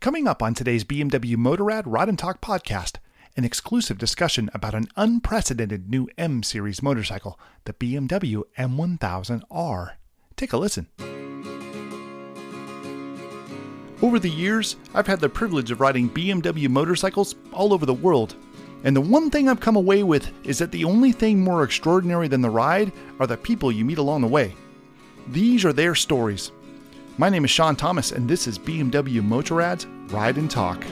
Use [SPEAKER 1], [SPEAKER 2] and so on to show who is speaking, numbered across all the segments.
[SPEAKER 1] Coming up on today's BMW Motorrad Ride and Talk podcast, an exclusive discussion about an unprecedented new M Series motorcycle, the BMW M1000R. Take a listen. Over the years, I've had the privilege of riding BMW motorcycles all over the world. And the one thing I've come away with is that the only thing more extraordinary than the ride are the people you meet along the way. These are their stories. My name is Sean Thomas, and this is BMW Motorrad's Ride and Talk.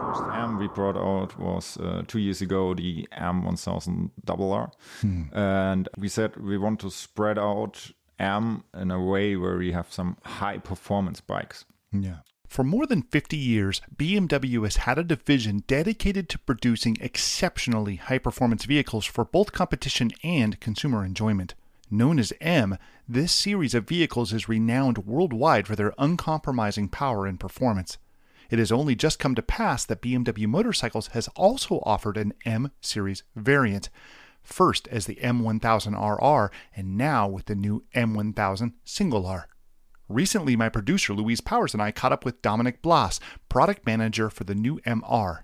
[SPEAKER 2] First M we brought out was uh, two years ago, the M1000RR. And we said we want to spread out M in a way where we have some high performance bikes.
[SPEAKER 1] Yeah. For more than 50 years, BMW has had a division dedicated to producing exceptionally high performance vehicles for both competition and consumer enjoyment. Known as M, this series of vehicles is renowned worldwide for their uncompromising power and performance. It has only just come to pass that BMW Motorcycles has also offered an M series variant, first as the M1000RR and now with the new M1000 Single R. Recently, my producer Louise Powers and I caught up with Dominic Blas, product manager for the new MR.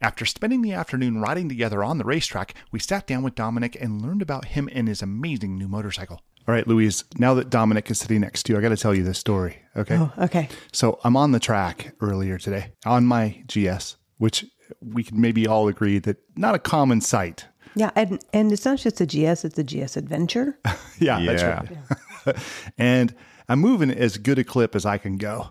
[SPEAKER 1] After spending the afternoon riding together on the racetrack, we sat down with Dominic and learned about him and his amazing new motorcycle. All right, Louise, now that Dominic is sitting next to you, I got to tell you this story, okay?
[SPEAKER 3] Oh, okay.
[SPEAKER 1] So I'm on the track earlier today on my GS, which we can maybe all agree that not a common sight.
[SPEAKER 3] Yeah, and and it's not just a GS; it's a GS Adventure.
[SPEAKER 1] Yeah, that's
[SPEAKER 2] Yeah.
[SPEAKER 1] right. and I'm moving as good a clip as I can go.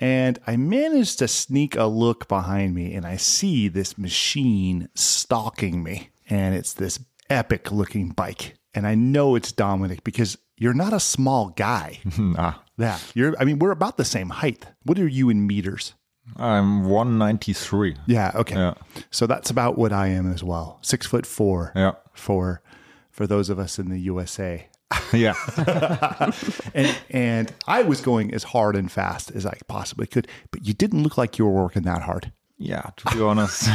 [SPEAKER 1] And I managed to sneak a look behind me and I see this machine stalking me. And it's this epic looking bike. And I know it's Dominic because you're not a small guy.
[SPEAKER 2] ah,
[SPEAKER 1] Yeah. You're I mean, we're about the same height. What are you in meters?
[SPEAKER 2] I'm 193.
[SPEAKER 1] Yeah, okay.
[SPEAKER 2] Yeah.
[SPEAKER 1] So that's about what I am as well. Six foot four
[SPEAKER 2] Yeah.
[SPEAKER 1] for for those of us in the USA.
[SPEAKER 2] Yeah.
[SPEAKER 1] and and I was going as hard and fast as I possibly could, but you didn't look like you were working that hard.
[SPEAKER 2] yeah, to be honest.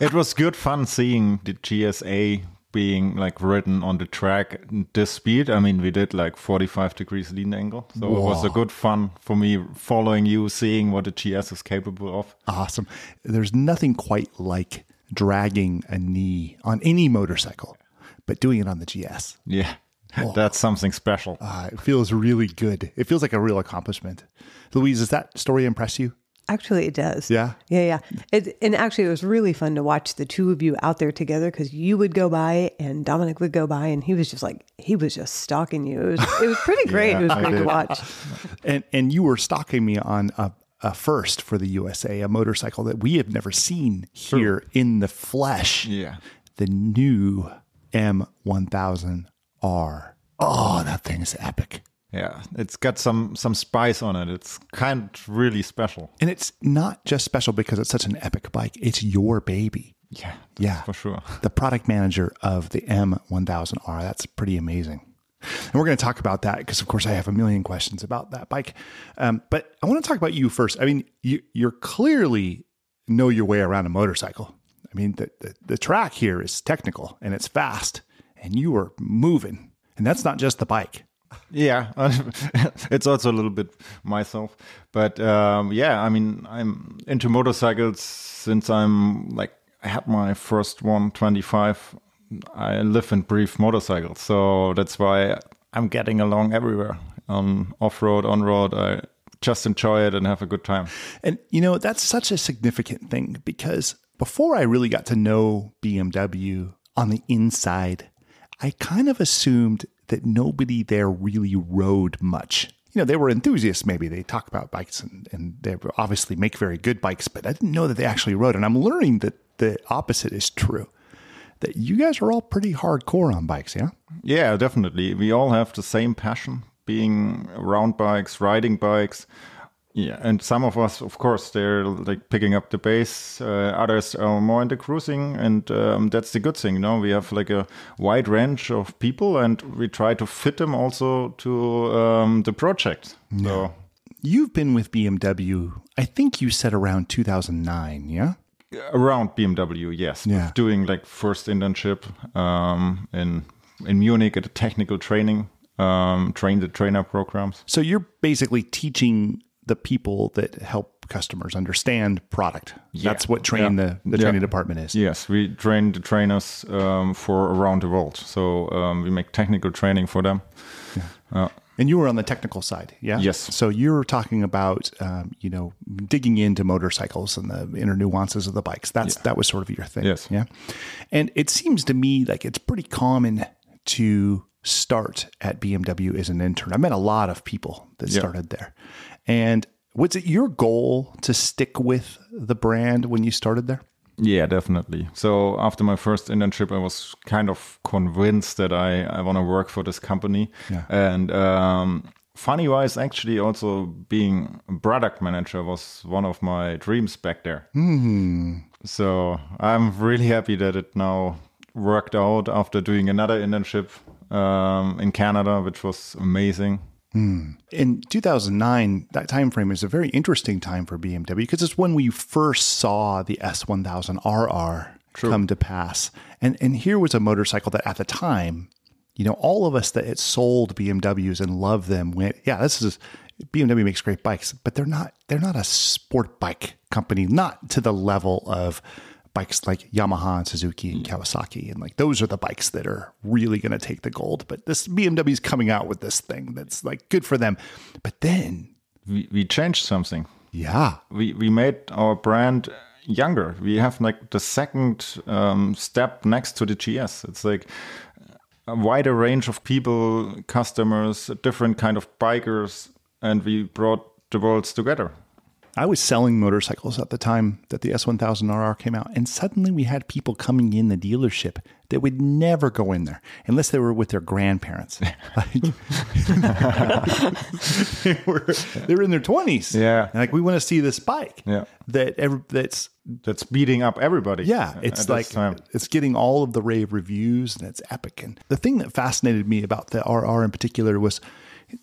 [SPEAKER 2] it was good fun seeing the GSA being like ridden on the track this speed. I mean, we did like 45 degrees lean angle. So it was a good fun for me following you, seeing what the GS is capable of.
[SPEAKER 1] Awesome. There's nothing quite like dragging a knee on any motorcycle, but doing it on the GS.
[SPEAKER 2] Yeah. That's something special.
[SPEAKER 1] Uh, it feels really good. It feels like a real accomplishment. Louise, does that story impress you?
[SPEAKER 3] Actually, it does.
[SPEAKER 1] Yeah?
[SPEAKER 3] yeah, yeah. It, and actually, it was really fun to watch the two of you out there together because you would go by and Dominic would go by, and he was just like he was just stalking you. It was it was pretty great. it was
[SPEAKER 1] I
[SPEAKER 3] great to watch.
[SPEAKER 1] And and you were stalking me on a, a first for the USA, a motorcycle that we have never seen here in the flesh.
[SPEAKER 2] Yeah.
[SPEAKER 1] The new M1000R. Oh, that thing is epic.
[SPEAKER 2] Yeah. It's got some some spice on it. It's kind of really special.
[SPEAKER 1] And it's not just special because it's such an epic bike. It's your baby.
[SPEAKER 2] Yeah.
[SPEAKER 1] Yeah.
[SPEAKER 2] For sure.
[SPEAKER 1] The product manager of the M1000R. That's pretty amazing. And we're going to talk about that because, of course, I have a million questions about that bike. Um, but I want to talk about you first. I mean, you, you're clearly know your way around a motorcycle. I mean, the, the, the track here is technical and it's fast, and you are moving. And that's not just the bike.
[SPEAKER 2] Yeah, it's also a little bit myself, but um, yeah, I mean, I'm into motorcycles since I'm like I had my first one, 25. I live and breathe motorcycles, so that's why I'm getting along everywhere on off road, on road. I just enjoy it and have a good time.
[SPEAKER 1] And you know, that's such a significant thing because before I really got to know BMW on the inside, I kind of assumed that nobody there really rode much. You know, they were enthusiasts, maybe. They talk about bikes and, and they obviously make very good bikes, but I didn't know that they actually rode. And I'm learning that the opposite is true. That you guys are all pretty hardcore on bikes, yeah?
[SPEAKER 2] Yeah, definitely. We all have the same passion, being around bikes, riding bikes. Yeah, and some of us, of course, they're like picking up the bass. Uh, others are more into cruising, and um, that's the good thing. You know, we have like a wide range of people, and we try to fit them also to um, the project. So
[SPEAKER 1] You've been with BMW, I think you said around 2009, yeah?
[SPEAKER 2] around BMW, yes,
[SPEAKER 1] Yeah.
[SPEAKER 2] doing like first internship um, in in Munich at a technical training, um, train the trainer programs.
[SPEAKER 1] So you're basically teaching the people that help customers understand product.
[SPEAKER 2] Yeah.
[SPEAKER 1] That's what train
[SPEAKER 2] Yeah.
[SPEAKER 1] the, the training department is.
[SPEAKER 2] Yes, we train the trainers um, for around the world. So um, we make technical training for them. Uh,
[SPEAKER 1] And you were on the technical side, yeah.
[SPEAKER 2] Yes.
[SPEAKER 1] So you're talking about, um, you know, digging into motorcycles and the inner nuances of the bikes. That's that was sort of your thing,
[SPEAKER 2] Yes.
[SPEAKER 1] Yeah. And it seems to me like it's pretty common to start at BMW as an intern. I met a lot of people that
[SPEAKER 2] Yeah.
[SPEAKER 1] started there. And was it your goal to stick with the brand when you started there?
[SPEAKER 2] Yeah, definitely. So after my first internship, I was kind of convinced that I, I want to work for this company.
[SPEAKER 1] Yeah.
[SPEAKER 2] And um, funny wise, actually, also being a product manager was one of my dreams back there. So I'm really happy that it now worked out after doing another internship um, in Canada, which was amazing. Hmm.
[SPEAKER 1] in 2009 that time frame is a very interesting time for bmw because it's when we first saw the s1000rr come to pass. And and here was a motorcycle that at the time you know all of us that had sold bmws and loved them went yeah this is bmw makes great bikes but they're not they're not a sport bike company not to the level of bikes like Yamaha and Suzuki and Kawasaki. And like those are the bikes that are really going to take the gold. But this BMW is coming out with this thing that's like good for them. But then,
[SPEAKER 2] We, we changed something.
[SPEAKER 1] yeah,
[SPEAKER 2] we we made our brand younger. We have like the second um, step next to the GS. It's like a wider range of people, customers, different kind of bikers, and we brought the worlds together.
[SPEAKER 1] I was selling motorcycles at the time that the S1000RR came out, and suddenly we had people coming in the dealership that would never go in there unless they were with their grandparents. Like, they were they were in their twenties.
[SPEAKER 2] Yeah.
[SPEAKER 1] like we want to see this bike.
[SPEAKER 2] Yeah.
[SPEAKER 1] that every, that's
[SPEAKER 2] That's beating up everybody.
[SPEAKER 1] yeah, it's like it's getting all of the rave reviews and it's epic. And the thing that fascinated me about the RR in particular was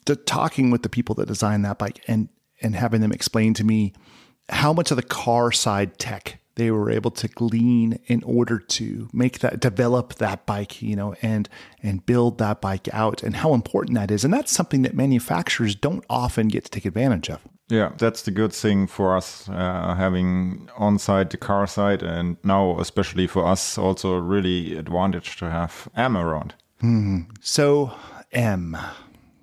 [SPEAKER 1] the talking with the people that designed that bike and and having them explain to me how much of the car side tech they were able to glean in order to make that develop that bike, you know, and and build that bike out and how important that is. And that's something that manufacturers don't often get to take advantage of.
[SPEAKER 2] Yeah, that's the good thing for us uh, having on site the car side, and now especially for us also really advantage to have M around.
[SPEAKER 1] So, M.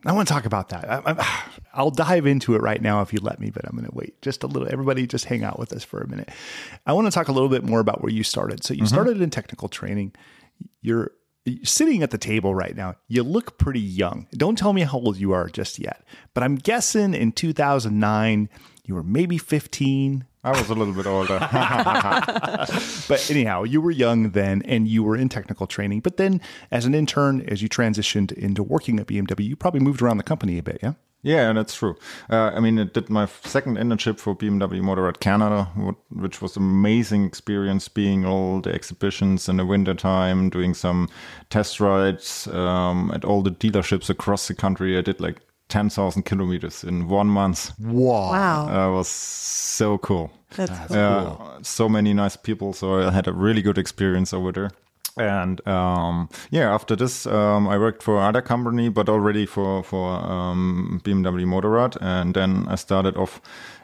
[SPEAKER 1] I want to talk about that. I, I, I'll dive into it right now if you let me, but I'm going to wait just a little. Everybody, just hang out with us for a minute. I want to talk a little bit more about where you started. So, you mm-hmm. started in technical training. You're sitting at the table right now. You look pretty young. Don't tell me how old you are just yet, but I'm guessing in 2009 you were maybe 15.
[SPEAKER 2] I was a little bit older.
[SPEAKER 1] But anyhow, you were young then and you were in technical training. But then, as an intern, as you transitioned into working at BMW, you probably moved around the company a bit, yeah?
[SPEAKER 2] Yeah, that's true. Uh, I mean, I did my second internship for BMW Motorrad Canada, which was an amazing experience being all the exhibitions in the wintertime, doing some test rides um, at all the dealerships across the country. I did like 10,000 kilometers in one month.
[SPEAKER 1] Wow.
[SPEAKER 3] Wow.
[SPEAKER 2] Uh, was so cool.
[SPEAKER 3] That's cool.
[SPEAKER 2] Uh, so many nice people. So I had a really good experience over there. And um, yeah, after this, um, I worked for another company, but already for for um, BMW Motorrad, and then I started off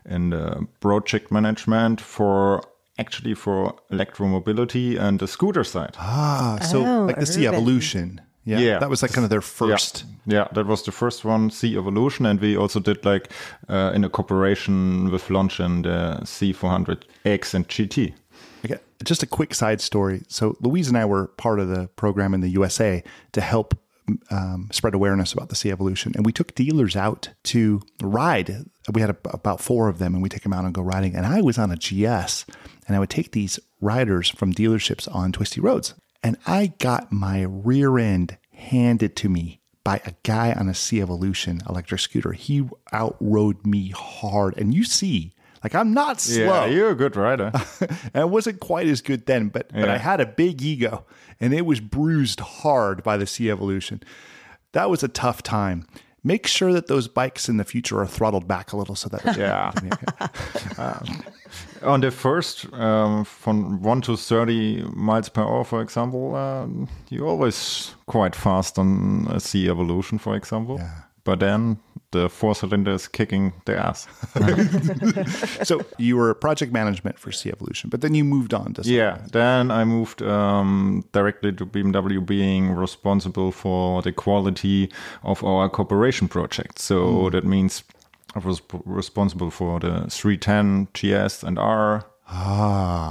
[SPEAKER 2] in the project management for actually for electromobility and the scooter side.
[SPEAKER 1] Ah, so
[SPEAKER 3] Oh,
[SPEAKER 1] like the C. Evolution. Yeah.
[SPEAKER 2] Yeah.
[SPEAKER 1] That was like kind of their first.
[SPEAKER 2] Yeah, yeah, that was the first one, C Evolution, and we also did like uh, in a cooperation with Loncin the C400X and GT.
[SPEAKER 1] Okay, just a quick side story. So Louise and I were part of the program in the USA to help um, spread awareness about the C Evolution, and we took dealers out to ride. We had a, about four of them, and we take them out and go riding. And I was on a GS, and I would take these riders from dealerships on twisty roads, and I got my rear end handed to me by a guy on a C Evolution electric scooter. He outrode me hard, and you see. Like I'm not slow.
[SPEAKER 2] Yeah, you're a good rider.
[SPEAKER 1] And I wasn't quite as good then, but but I had a big ego, and it was bruised hard by the C Evolution. That was a tough time. Make sure that those bikes in the future are throttled back a little so that
[SPEAKER 2] Yeah. On the first, um, from 1 to 30 miles per hour, for example, um, you're always quite fast on a C Evolution, for example. yeah. But then the four cylinders kicking the ass.
[SPEAKER 1] so you were project management for C Evolution, but then you moved on to C
[SPEAKER 2] yeah. Then I moved um, directly to BMW, being responsible for the quality of our cooperation project. So that means I was responsible for the 310 GS and R.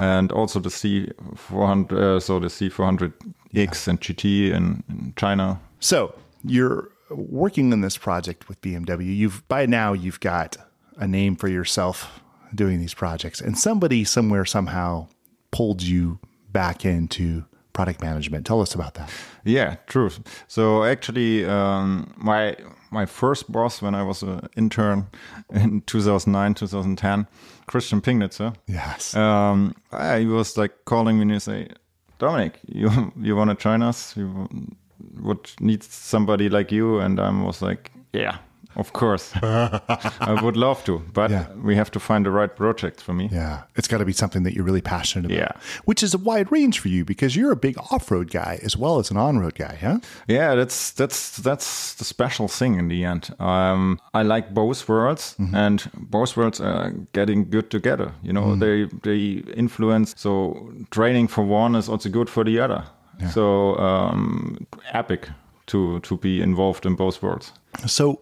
[SPEAKER 2] And also the C400, uh, so the C400X and GT in, in China.
[SPEAKER 1] So you're working on this project with BMW. You've by now you've got a name for yourself doing these projects, and somebody somewhere somehow pulled you back into product management. Tell us about that.
[SPEAKER 2] Yeah, true. So actually, um, my my first boss when I was an intern in 2009, 2010, Christian Pingnitzer.
[SPEAKER 1] Yes.
[SPEAKER 2] Um, I- he was like calling me and he say, Dominic, you you want to join us? You would need somebody like you, and I was like, yeah, of course, I would love to, but
[SPEAKER 1] Yeah.
[SPEAKER 2] we have to find the right project for me.
[SPEAKER 1] yeah, it's got to be something that you're really passionate about.
[SPEAKER 2] Yeah.
[SPEAKER 1] Which is a wide range for you because you're a big off-road guy as well as an on-road guy, huh?
[SPEAKER 2] Yeah, that's that's that's the special thing in the end. Um, I like both worlds, and both worlds are getting good together. You know, they they influence. So training for one is also good for the other. So um, epic to to be involved in both worlds.
[SPEAKER 1] So,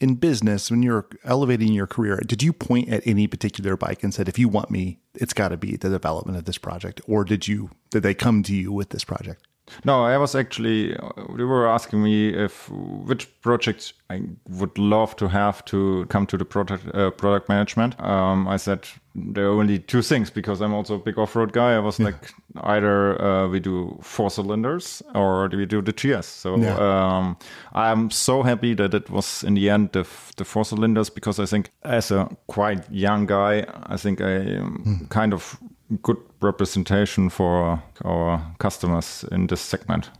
[SPEAKER 1] in business, when you're elevating your career, did you point at any particular bike and said, "If you want me, it's got to be the development of this project," or did you did they come to you with this project?
[SPEAKER 2] No, I was actually. They were asking me if which projects I would love to have to come to the product uh, product management. Um, I said there are only two things because I'm also a big off road guy. I was like either uh, we do four cylinders or do we do the GS. So
[SPEAKER 1] Yeah.
[SPEAKER 2] um, I'm so happy that it was in the end the, the four cylinders because I think as a quite young guy, I think I am kind of good representation for our customers in this segment.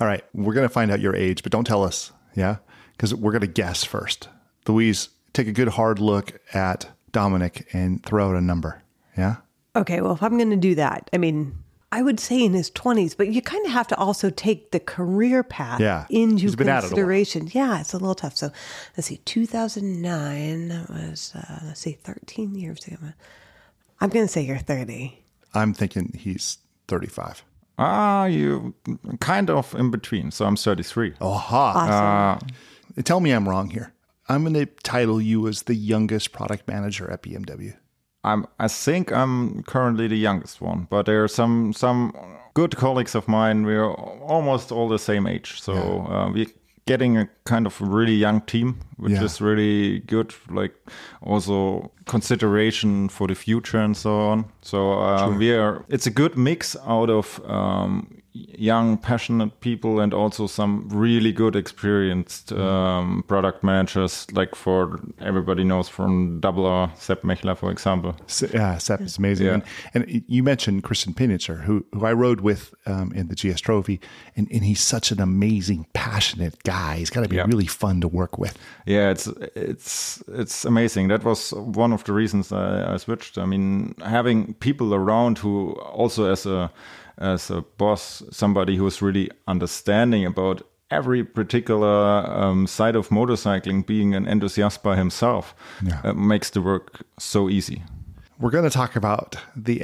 [SPEAKER 1] All right, we're gonna find out your age, but don't tell us, yeah, because we're gonna guess first. Louise, take a good hard look at Dominic and throw out a number, yeah.
[SPEAKER 3] Okay, well, if I'm going to do that, I mean, I would say in his 20s, but you kind of have to also take the career path
[SPEAKER 1] Yeah,
[SPEAKER 3] into
[SPEAKER 1] he's been at it a while.
[SPEAKER 3] consideration. Yeah, it's a little tough. So let's see, 2009, that was, uh, let's see, 13 years ago. I'm going to say you're 30.
[SPEAKER 1] I'm thinking he's 35.
[SPEAKER 2] Ah, you kind of in between. So I'm 33.
[SPEAKER 1] Aha!
[SPEAKER 3] Awesome.
[SPEAKER 1] Tell me I'm wrong here. I'm gonna title you as the youngest product manager at BMW.
[SPEAKER 2] I'm, I think I'm currently the youngest one, but there are some some good colleagues of mine. We're almost all the same age, so uh, we're getting a kind of really young team, which
[SPEAKER 1] Yeah.
[SPEAKER 2] is really good. Like also consideration for the future and so on. So uh, we are. It's a good mix out of um, young, passionate people and also some really good, experienced um, product managers. Like for everybody knows from Double R, Sepp Mechler, for example.
[SPEAKER 1] Yeah, Seth is amazing.
[SPEAKER 2] Yeah.
[SPEAKER 1] And, and you mentioned Christian Pinitzer, who, who I rode with um, in the GS Trophy, and, and he's such an amazing, passionate guy. He's got to be
[SPEAKER 2] Yeah.
[SPEAKER 1] really fun to work with.
[SPEAKER 2] Yeah, it's it's it's amazing. That was one of the reasons I, I switched. I mean, having people around who also as a as a boss, somebody who's really understanding about every particular um, side of motorcycling, being an enthusiast by himself,
[SPEAKER 1] Yeah.
[SPEAKER 2] uh, makes the work so easy.
[SPEAKER 1] We're going to talk about the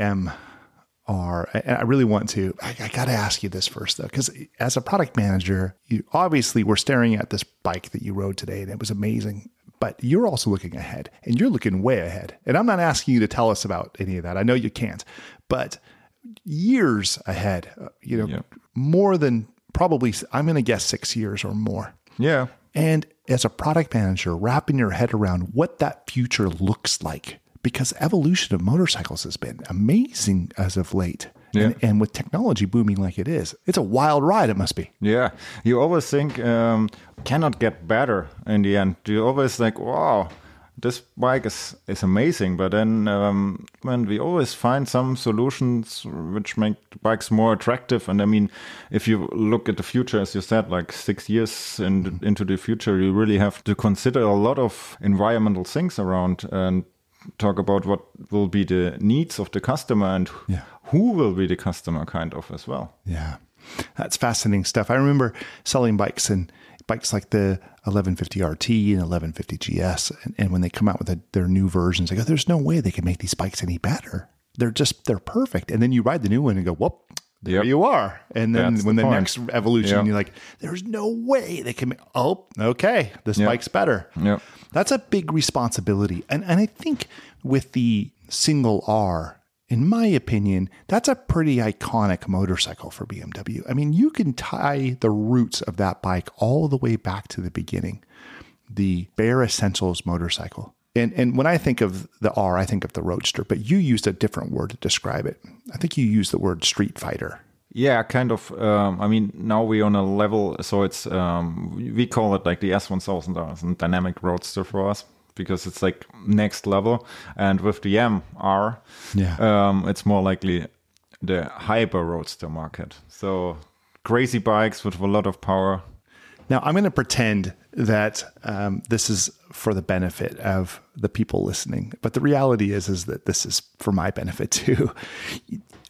[SPEAKER 1] MR. And I really want to. I, I got to ask you this first, though, because as a product manager, you obviously were staring at this bike that you rode today, and it was amazing. But you're also looking ahead, and you're looking way ahead. And I'm not asking you to tell us about any of that. I know you can't, but years ahead, uh, you know,
[SPEAKER 2] Yeah.
[SPEAKER 1] more than probably, I'm going to guess six years or more.
[SPEAKER 2] Yeah,
[SPEAKER 1] And as a product manager, wrapping your head around what that future looks like, because evolution of motorcycles has been amazing as of late. And, and with technology booming like it is, it's a wild ride, it must be.
[SPEAKER 2] Yeah, you always think um, cannot get better in the end. You always think, wow, this bike is, is amazing. But then um, when we always find some solutions which make bikes more attractive. And I mean, if you look at the future, as you said, like six years in, into the future, you really have to consider a lot of environmental things around and talk about what will be the needs of the customer and
[SPEAKER 1] Yeah.
[SPEAKER 2] who will be the customer kind of as well.
[SPEAKER 1] Yeah. That's fascinating stuff. I remember selling bikes and bikes like the 1150 RT and 1150 GS, and, and when they come out with a, their new versions, they go, "There's no way they can make these bikes any better. They're just they're perfect." And then you ride the new one and go, "Whoop." There
[SPEAKER 2] Yep.
[SPEAKER 1] you are. And then
[SPEAKER 2] That's
[SPEAKER 1] when
[SPEAKER 2] the
[SPEAKER 1] the, next evolution,
[SPEAKER 2] Yep.
[SPEAKER 1] you're like, there's no way they can make, oh, okay, this
[SPEAKER 2] Yep.
[SPEAKER 1] bike's better.
[SPEAKER 2] Yep.
[SPEAKER 1] That's a big responsibility. And, and I think with the single R, in my opinion, that's a pretty iconic motorcycle for BMW. I mean, you can tie the roots of that bike all the way back to the beginning, the bare essentials motorcycle. And, and when I think of the R, I think of the Roadster, but you used a different word to describe it. I think you used the word Street Fighter.
[SPEAKER 2] Yeah, kind of. Um, I mean, now we're on a level, so it's um, we- call it like the S1000 as a dynamic roadster for us because it's like next level. And with the MR,
[SPEAKER 1] Yeah.
[SPEAKER 2] um, it's more likely the hyper roadster market. So crazy bikes with a lot of power.
[SPEAKER 1] Now, I'm going to pretend that um, this is for the benefit of the people listening, but the reality is is that this is for my benefit too.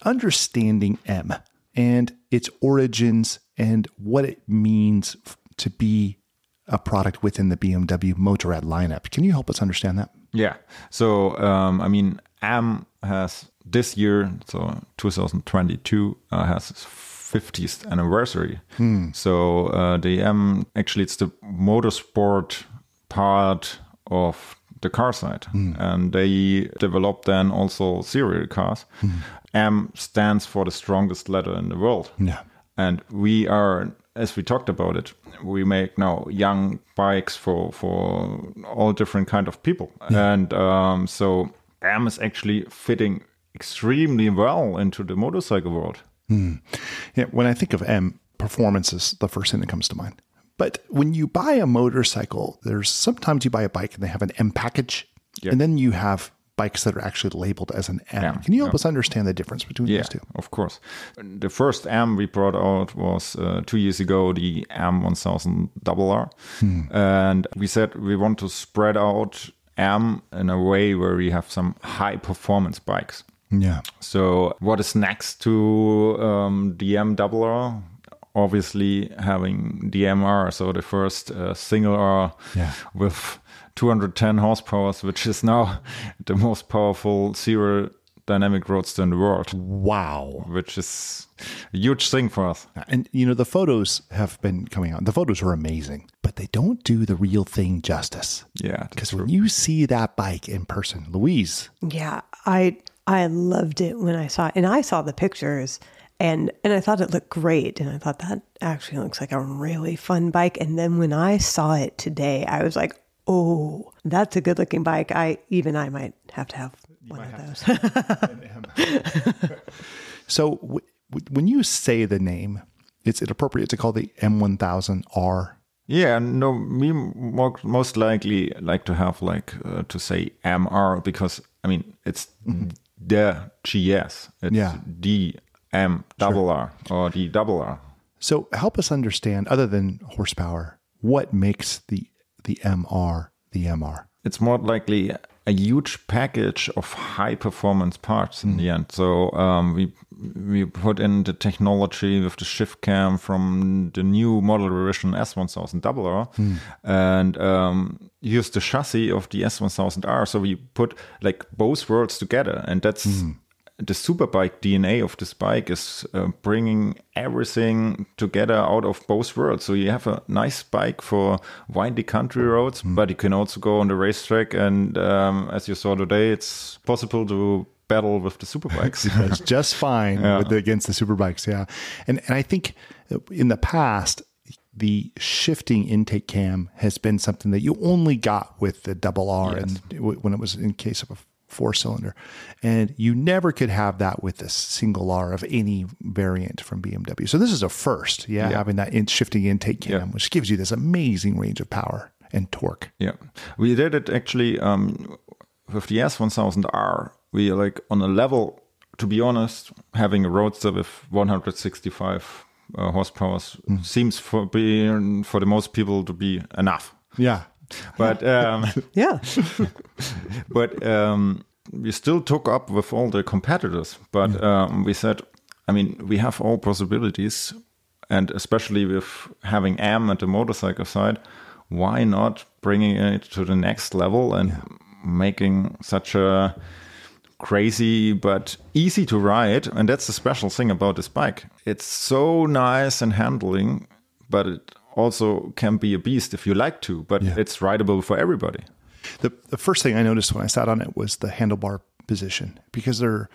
[SPEAKER 1] Understanding M and its origins and what it means to be a product within the BMW Motorrad lineup. Can you help us understand that?
[SPEAKER 2] Yeah. So, um, I mean, AM has this year, so 2022, uh, has its 50th anniversary. So, uh, the M actually, it's the motorsport part of the car side. And they developed then also serial cars. M stands for the strongest letter in the world.
[SPEAKER 1] Yeah.
[SPEAKER 2] And we are, as we talked about it, we make now young bikes for for all different kind of people, and um, so M is actually fitting extremely well into the motorcycle world.
[SPEAKER 1] Yeah, when I think of M, performance is the first thing that comes to mind. But when you buy a motorcycle, there's sometimes you buy a bike and they have an M package, and then you have bikes that are actually labeled as an M.
[SPEAKER 2] M,
[SPEAKER 1] Can you help us understand the difference between
[SPEAKER 2] Yeah,
[SPEAKER 1] those two?
[SPEAKER 2] of course. The first M we brought out was uh, two years ago, the M1000 RR. And we said we want to spread out M in a way where we have some high performance bikes.
[SPEAKER 1] Yeah.
[SPEAKER 2] So, what is next to um, the MRR? Obviously, having the MR, so the first uh, single R
[SPEAKER 1] Yeah.
[SPEAKER 2] with 210 horsepower, which is now the most powerful zero dynamic roadster in the world,
[SPEAKER 1] Wow.
[SPEAKER 2] which is a huge thing for us.
[SPEAKER 1] And you know the photos have been coming out. The photos are amazing, but they don't do the real thing justice.
[SPEAKER 2] Yeah,
[SPEAKER 1] Because when you see that bike in person, Louise,
[SPEAKER 3] Yeah, I I loved it when I saw it, and I saw the pictures, and and I thought it looked great, and I thought that actually looks like a really fun bike. And then when I saw it today, I was like, oh, that's a good looking bike. I even I might have to have one of those.
[SPEAKER 1] so w- w- when you say the name, is it appropriate to call the M1000R?
[SPEAKER 2] Yeah, no, me mo- most likely like to have like uh, to say MR because I mean it's the GS, it's
[SPEAKER 1] Yeah.
[SPEAKER 2] the M double R or the double R.
[SPEAKER 1] So help us understand, other than horsepower, what makes the the MR the MR?
[SPEAKER 2] It's more likely a huge package of high performance parts in the end. So um, we we put in the technology with the shift cam from the new model revision S1000 RR and um, use the chassis of the S1000R. So we put like both worlds together, and that's the superbike DNA of this bike is uh, bringing everything together out of both worlds. So you have a nice bike for windy country roads, but you can also go on the racetrack. And um, as you saw today, it's possible to battle with the superbikes.
[SPEAKER 1] That's just fine with the, against the superbikes. Yeah, and and I think in the past the shifting intake cam has been something that you only got with the double R and w- when it was in case of a four cylinder, and you never could have that with a single R of any variant from BMW. So this is a first, yeah, having that in shifting intake cam,
[SPEAKER 2] Yeah.
[SPEAKER 1] which gives you this amazing range of power and torque.
[SPEAKER 2] Yeah, we did it actually um, with the S1000R. We are like on a level. To be honest, having a roadster with 165 uh, horsepower seems for being for the most people to be enough.
[SPEAKER 1] Yeah,
[SPEAKER 2] But um,
[SPEAKER 3] yeah,
[SPEAKER 2] but um, we still took up with all the competitors. But um, we said, I mean, we have all possibilities, and especially with having M at the motorcycle side, why not bringing it to the next level and making such a crazy but easy to ride? And that's the special thing about this bike. It's so nice and handling, but it also can be a beast if you like to, but
[SPEAKER 1] Yeah.
[SPEAKER 2] it's rideable for everybody.
[SPEAKER 1] The the first thing I noticed when I sat on it was the handlebar position because they're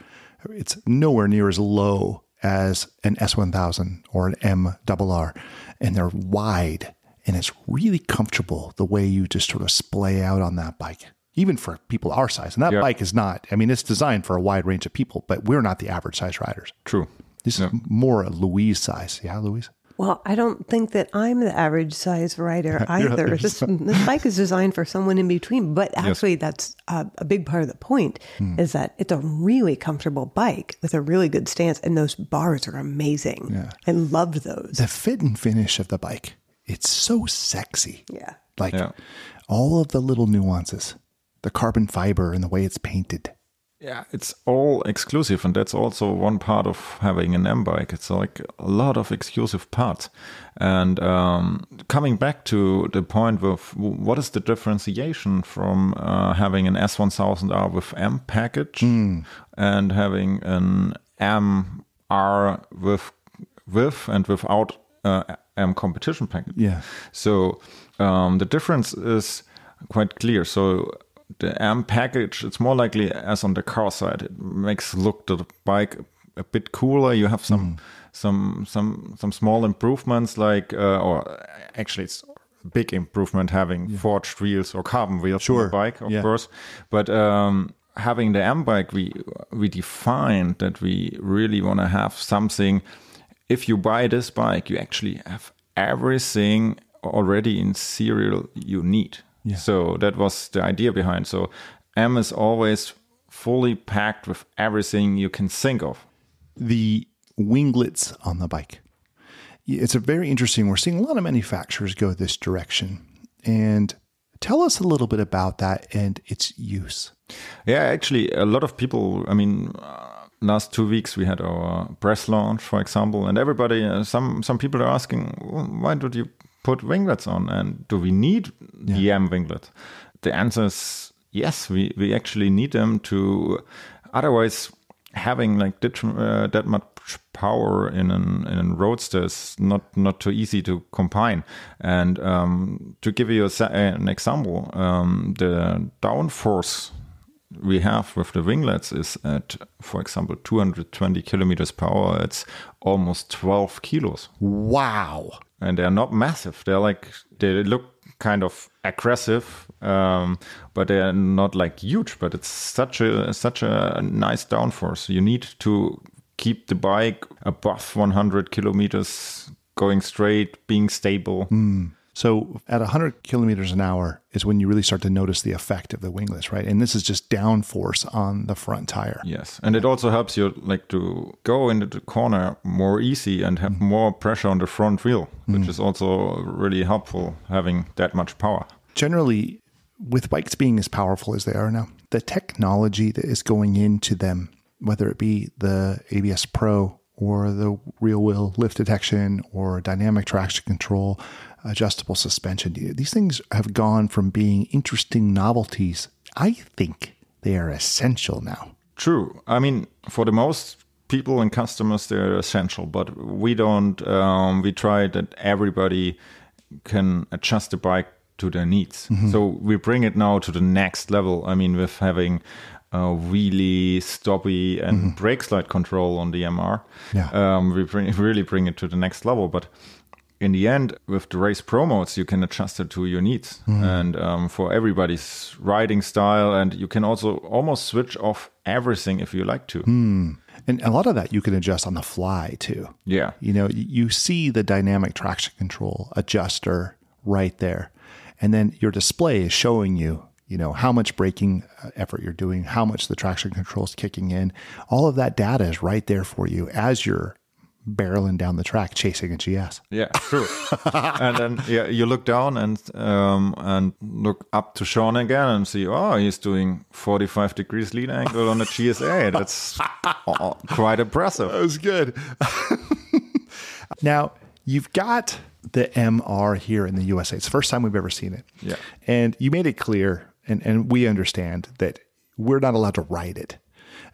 [SPEAKER 1] it's nowhere near as low as an S1000 or an MRR and they're wide and it's really comfortable the way you just sort of splay out on that bike even for people our size and that
[SPEAKER 2] Yeah.
[SPEAKER 1] bike is not I mean it's designed for a wide range of people but we're not the average size riders
[SPEAKER 2] True.
[SPEAKER 1] this is more a Louise size yeah Louise
[SPEAKER 3] Well, I don't think that I'm the average size rider either. this, this bike is designed for someone in between. But actually, that's a, a big part of the point
[SPEAKER 1] Hmm.
[SPEAKER 3] is that it's a really comfortable bike with a really good stance, and those bars are amazing.
[SPEAKER 1] Yeah.
[SPEAKER 3] I loved those.
[SPEAKER 1] the fit and finish of the bike it's so sexy
[SPEAKER 3] Yeah.
[SPEAKER 1] like
[SPEAKER 2] Yeah.
[SPEAKER 1] all of the little nuances the carbon fiber and the way it's painted
[SPEAKER 2] Yeah, it's all exclusive, and that's also one part of having an M bike. It's like a lot of exclusive parts. And um, coming back to the point of w- what is the differentiation from uh, having an S1000R with M package and having an MR with with and without uh, M competition package?
[SPEAKER 1] Yeah.
[SPEAKER 2] So um, the difference is quite clear. So the M package, it's more likely as on the car side. It makes look the bike a bit cooler. You have some some some some small improvements, like uh, or actually it's a big improvement having forged wheels or carbon wheels on
[SPEAKER 1] Sure.
[SPEAKER 2] the bike, of
[SPEAKER 1] Yeah.
[SPEAKER 2] course. But um, having the M bike, we we defined that we really want to have something. If you buy this bike, you actually have everything already in serial you need. So that was the idea behind. So M is always fully packed with everything you can think of.
[SPEAKER 1] the winglets on the bike it's a very interesting we're seeing a lot of manufacturers go this direction and tell us a little bit about that and its use
[SPEAKER 2] Yeah, actually, a lot of people. I mean, uh, last two weeks we had our press launch, for example, and everybody, uh, some some people are asking, "Well, why did you put winglets on, and do we need the M winglet? The answer is yes. We we actually need them to, otherwise, having like that, uh, that much power in an in a roadster is not not too easy to combine. And um, to give you a, an example, um, the downforce we have with the winglets is at, for example, 220 kilometers per hour. It's almost 12 kilos,
[SPEAKER 1] wow
[SPEAKER 2] and they're not massive. They're like they look kind of aggressive, um, but they're not like huge. But it's such a such a nice downforce. You need to keep the bike above 100 kilometers, going straight, being stable.
[SPEAKER 1] So at 100 kilometers an hour is when you really start to notice the effect of the winglets right? And this is just downforce on the front tire.
[SPEAKER 2] Yes, and it also helps you like to go into the corner more easy and have mm-hmm. more pressure on the front wheel, which mm-hmm. is also really helpful having that much power.
[SPEAKER 1] generally with bikes being as powerful as they are now the technology that is going into them whether it be the abs pro or the rear wheel lift detection or dynamic traction control adjustable suspension these things have gone from being interesting novelties i think they are essential now
[SPEAKER 2] True. I mean, for the most people and customers, they're essential, but we don't. Um, we try that everybody can adjust the bike to their needs. So we bring it now to the next level. I mean, with having uh, wheelie, stoppy, and brake slide control on the MR,
[SPEAKER 1] Yeah.
[SPEAKER 2] um, we bring, really bring it to the next level. But in the end, with the race pro modes, you can adjust it to your needs and um, for everybody's riding style. And you can also almost switch off everything if you like to.
[SPEAKER 1] and a lot of that you can adjust on the fly too
[SPEAKER 2] Yeah.
[SPEAKER 1] You know, you see the dynamic traction control adjuster right there. And then your display is showing you, you know, how much braking uh, effort you're doing, how much the traction control is kicking in. All of that data is right there for you as you're barreling down the track chasing a GS.
[SPEAKER 2] Yeah, true. and then yeah, you look down and um, and look up to Sean again and see, oh, he's doing 45 degrees lean angle on a GSA. That's uh, quite impressive.
[SPEAKER 1] That was good. now, you've got the MR here in the USA. It's the first time we've ever seen it.
[SPEAKER 2] Yeah.
[SPEAKER 1] And you made it clear, and, and we understand that we're not allowed to ride it.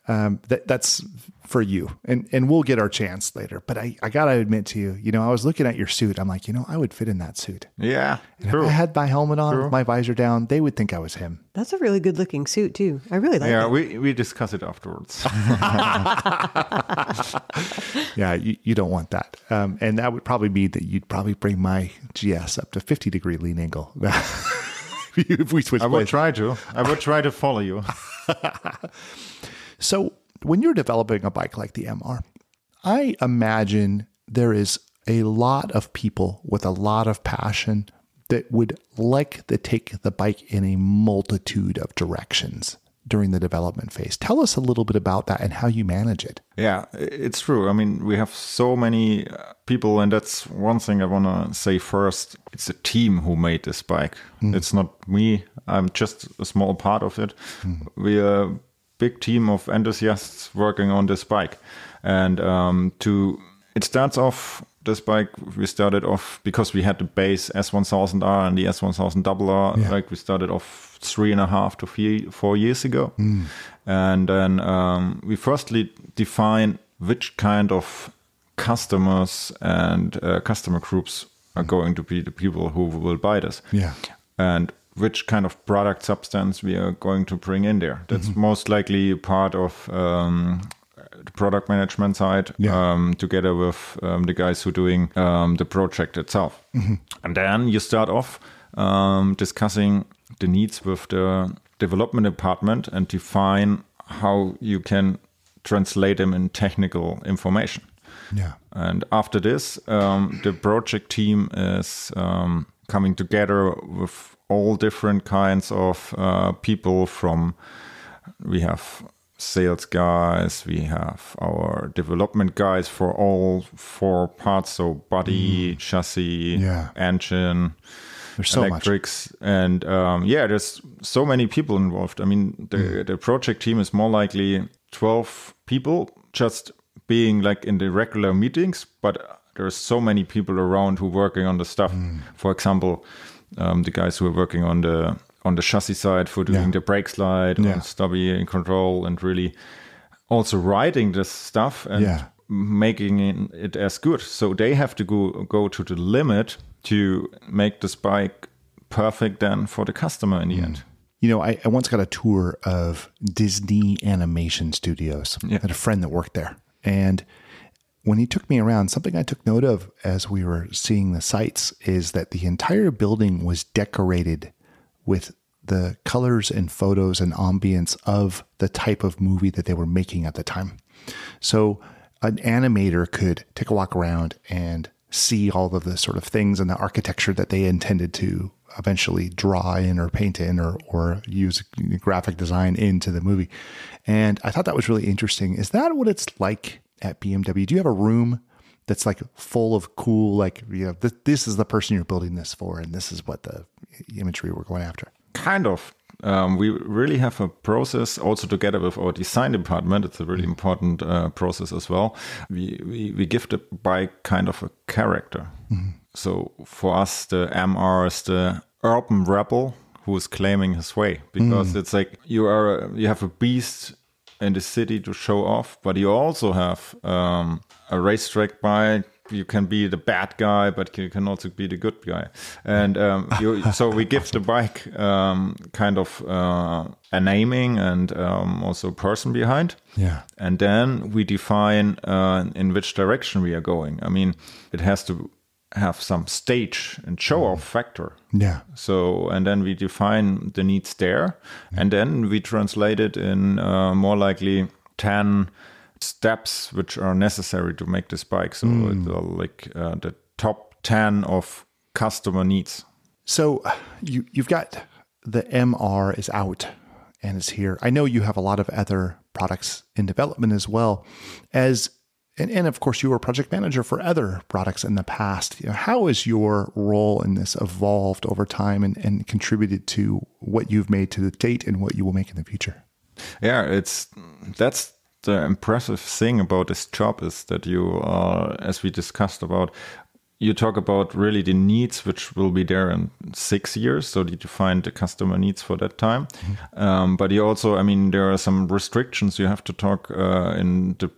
[SPEAKER 1] Um, that that's for you, and and we'll get our chance later. But I, I gotta admit to you, you know, I was looking at your suit. I'm like, you know, I would fit in that suit.
[SPEAKER 2] Yeah,
[SPEAKER 1] And
[SPEAKER 2] true.
[SPEAKER 1] If I had my helmet on, with my visor down, they would think I was him.
[SPEAKER 3] That's a really good looking suit too. I really like it.
[SPEAKER 2] yeah,
[SPEAKER 3] it.
[SPEAKER 2] we we discuss it afterwards.
[SPEAKER 1] Yeah, you, you don't want that. Um, and that would probably mean that you'd probably bring my GS up to 50 degree lean angle. if we switch
[SPEAKER 2] I would
[SPEAKER 1] places.
[SPEAKER 2] try to. I would try to follow you.
[SPEAKER 1] So, when you're developing a bike like the MR, I imagine there is a lot of people with a lot of passion that would like to take the bike in a multitude of directions during the development phase. Tell us a little bit about that and how you manage it.
[SPEAKER 2] Yeah, it's true. I mean, we have so many uh, people, and that's one thing I want to say first. It's a team who made this bike. Mm. It's not me. I'm just a small part of it. Mm. We're a uh, big team of enthusiasts working on this bike, and um, to it starts off. This bike we started off because we had the base S1000R and the S1000RR.
[SPEAKER 1] Yeah.
[SPEAKER 2] Like we started off three and a half to four, four years ago, and then um, we firstly define which kind of customers and uh, customer groups are going to be the people who will buy this.
[SPEAKER 1] Yeah.
[SPEAKER 2] And which kind of product substance we are going to bring in there. That's most likely part of um, the product management side,
[SPEAKER 1] Yeah.
[SPEAKER 2] um, together with um, the guys who are doing um, the project itself. And then you start off um, discussing the needs with the development department and define how you can translate them in technical information.
[SPEAKER 1] Yeah.
[SPEAKER 2] And after this, um, the project team is um, coming together with all different kinds of uh, people from, we have sales guys, we have our development guys for all four parts, so body, chassis,
[SPEAKER 1] Yeah.
[SPEAKER 2] engine,
[SPEAKER 1] There's so
[SPEAKER 2] electrics, and um, yeah, there's so many people involved. I mean, the
[SPEAKER 1] Mm.
[SPEAKER 2] the project team is more likely twelve people, just being like in the regular meetings, but there's so many people around who working on the stuff.
[SPEAKER 1] Mm.
[SPEAKER 2] For example, um, the guys who are working on the on the chassis side for doing
[SPEAKER 1] Yeah.
[SPEAKER 2] the brake slide
[SPEAKER 1] Yeah.
[SPEAKER 2] and stoppy and control, and really also writing this stuff and
[SPEAKER 1] Yeah.
[SPEAKER 2] making it- it as good. So they have to go go to the limit to make this bike perfect then for the customer in the
[SPEAKER 1] Mm.
[SPEAKER 2] end.
[SPEAKER 1] You know, I, I once got a tour of Disney Animation Studios.
[SPEAKER 2] Yeah.
[SPEAKER 1] I had a friend that worked there. And when he took me around, something I took note of as we were seeing the sites is that the entire building was decorated with the colors and photos and ambience of the type of movie that they were making at the time. So an animator could take a walk around and see all of the sort of things and the architecture that they intended to eventually draw in or paint in or, or use graphic design into the movie. And I thought that was really interesting. Is that what it's like at BMW? Do you have a room that's like full of cool, like, you know, th- this is the person you're building this for, and this is what the imagery we're going after?
[SPEAKER 2] Kind of. Um, we really have a process also together with our design department. It's a really important uh, process as well. We, we we give the bike kind of a character. So for us, the MR is the urban rebel who is claiming his way because it's like you are a, you have a beast in the city to show off, but you also have um, a racetrack bike. You can be the bad guy, but you can also be the good guy. And um, you, so we give the bike um, kind of uh, a naming and um, also a person behind.
[SPEAKER 1] Yeah.
[SPEAKER 2] And then we define uh, in which direction we are going. I mean, it has to have some stage and show off factor.
[SPEAKER 1] Yeah.
[SPEAKER 2] So, and then we define the needs there, and then we translate it in uh, more likely 10 steps which are necessary to make this bike. So, it's uh, like uh, the top 10 of customer needs.
[SPEAKER 1] So you you've got the MR is out and is here. I know you have a lot of other products in development as well as and, and of course you were project manager for other products in the past. You know, how has your role in this evolved over time and, and contributed to what you've made to the date and what you will make in the future?
[SPEAKER 2] Yeah, it's that's the impressive thing about this job is that you are, as we discussed about, you talk about really the needs which will be there in six years so you define the customer needs for that time um, but you also i mean there are some restrictions you have to talk uh, in the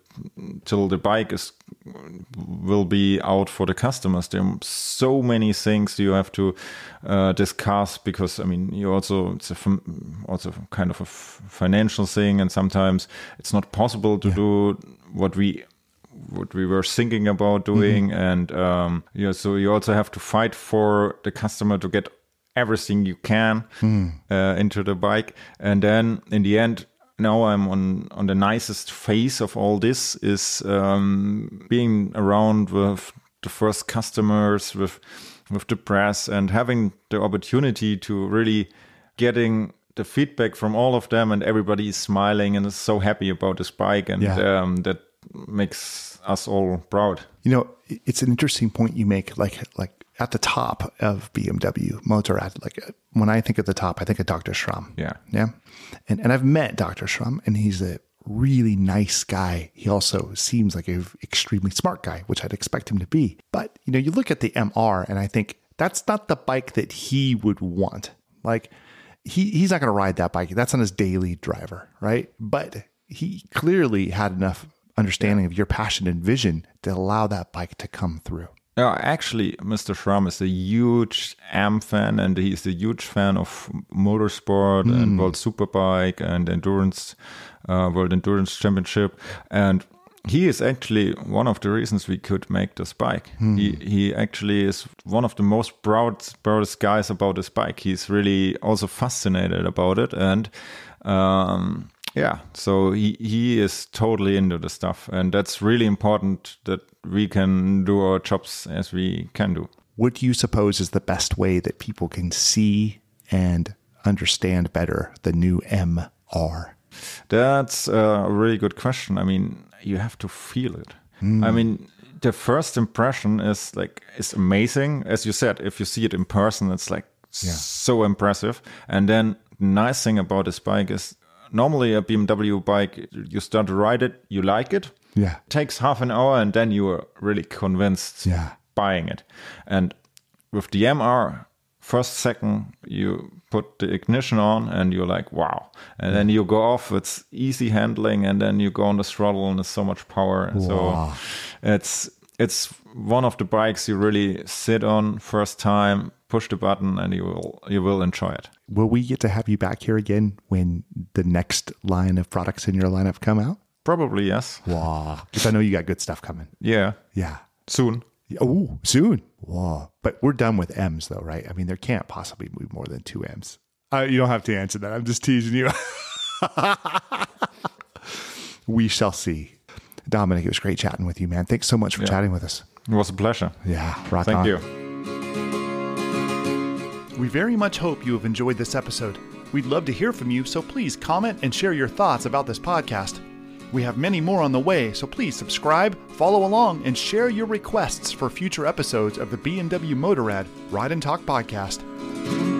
[SPEAKER 2] till the bike is will be out for the customers. There are so many things you have to uh, discuss because i mean you also it's a, also kind of a f- financial thing and sometimes it's not possible to do what we what we were thinking about doing and um yeah so you also have to fight for the customer to get everything you can uh, into the bike. And then in the end now i'm on on the nicest phase of all this is um being around with the first customers with with the press and having the opportunity to really getting the feedback from all of them and everybody is smiling and is so happy about this bike and
[SPEAKER 1] Yeah.
[SPEAKER 2] um, that makes us all proud
[SPEAKER 1] You know, it's an interesting point you make. Like, like at the top of BMW Motorrad, like when I think of the top, I think of Dr. Schramm.
[SPEAKER 2] Yeah.
[SPEAKER 1] Yeah. And, and I've met Dr. Schramm and he's a really nice guy. He also seems like a extremely smart guy, which I'd expect him to be. But, you know, you look at the MR and I think that's not the bike that he would want. Like he, he's not going to ride that bike. That's on his daily driver. Right. But he clearly had enough understanding of your passion and vision to allow that bike to come through.
[SPEAKER 2] Yeah, actually, Mr. Schramm is a huge AM fan, and he's a huge fan of motorsport and World Superbike and endurance, uh, World Endurance Championship, and he is actually one of the reasons we could make this bike. He he actually is one of the most proud proudest guys about this bike. He's really also fascinated about it, and um, yeah, so he he is totally into the stuff, and that's really important that we can do our jobs as we can do.
[SPEAKER 1] What do you suppose is the best way that people can see and understand better the new MR?
[SPEAKER 2] That's a really good question. I mean, you have to feel it. Hmm. I mean, the first impression is like is amazing. As you said, if you see it in person, it's like so impressive. And then the nice thing about this bike is normally a BMW bike, you start to ride it, you like it.
[SPEAKER 1] Yeah.
[SPEAKER 2] takes half an hour and then you are really convinced
[SPEAKER 1] Yeah.
[SPEAKER 2] buying it. And with the MR, first second you put the ignition on and you're like, wow. And then you go off, it's easy handling, and then you go on the throttle and there's so much power. So it's it's one of the bikes you really sit on first time, push the button, and you will you will enjoy it.
[SPEAKER 1] Will we get to have you back here again when the next line of products in your lineup come out?
[SPEAKER 2] Probably yes.
[SPEAKER 1] Wow. Because I know you got good stuff coming.
[SPEAKER 2] Yeah.
[SPEAKER 1] Yeah.
[SPEAKER 2] Soon.
[SPEAKER 1] Oh, soon. Wow. But we're done with M's though, right? I mean, there can't possibly be more than two M's. Uh, you don't have to answer that. I'm just teasing you. we shall see. Dominic, it was great chatting with you, man. Thanks so much for chatting with us.
[SPEAKER 2] It was a pleasure.
[SPEAKER 1] Yeah, rock
[SPEAKER 2] Thank
[SPEAKER 1] on.
[SPEAKER 2] you.
[SPEAKER 1] We very much hope you have enjoyed this episode. We'd love to hear from you, so please comment and share your thoughts about this podcast. We have many more on the way, so please subscribe, follow along, and share your requests for future episodes of the BMW Motorrad Ride and Talk podcast.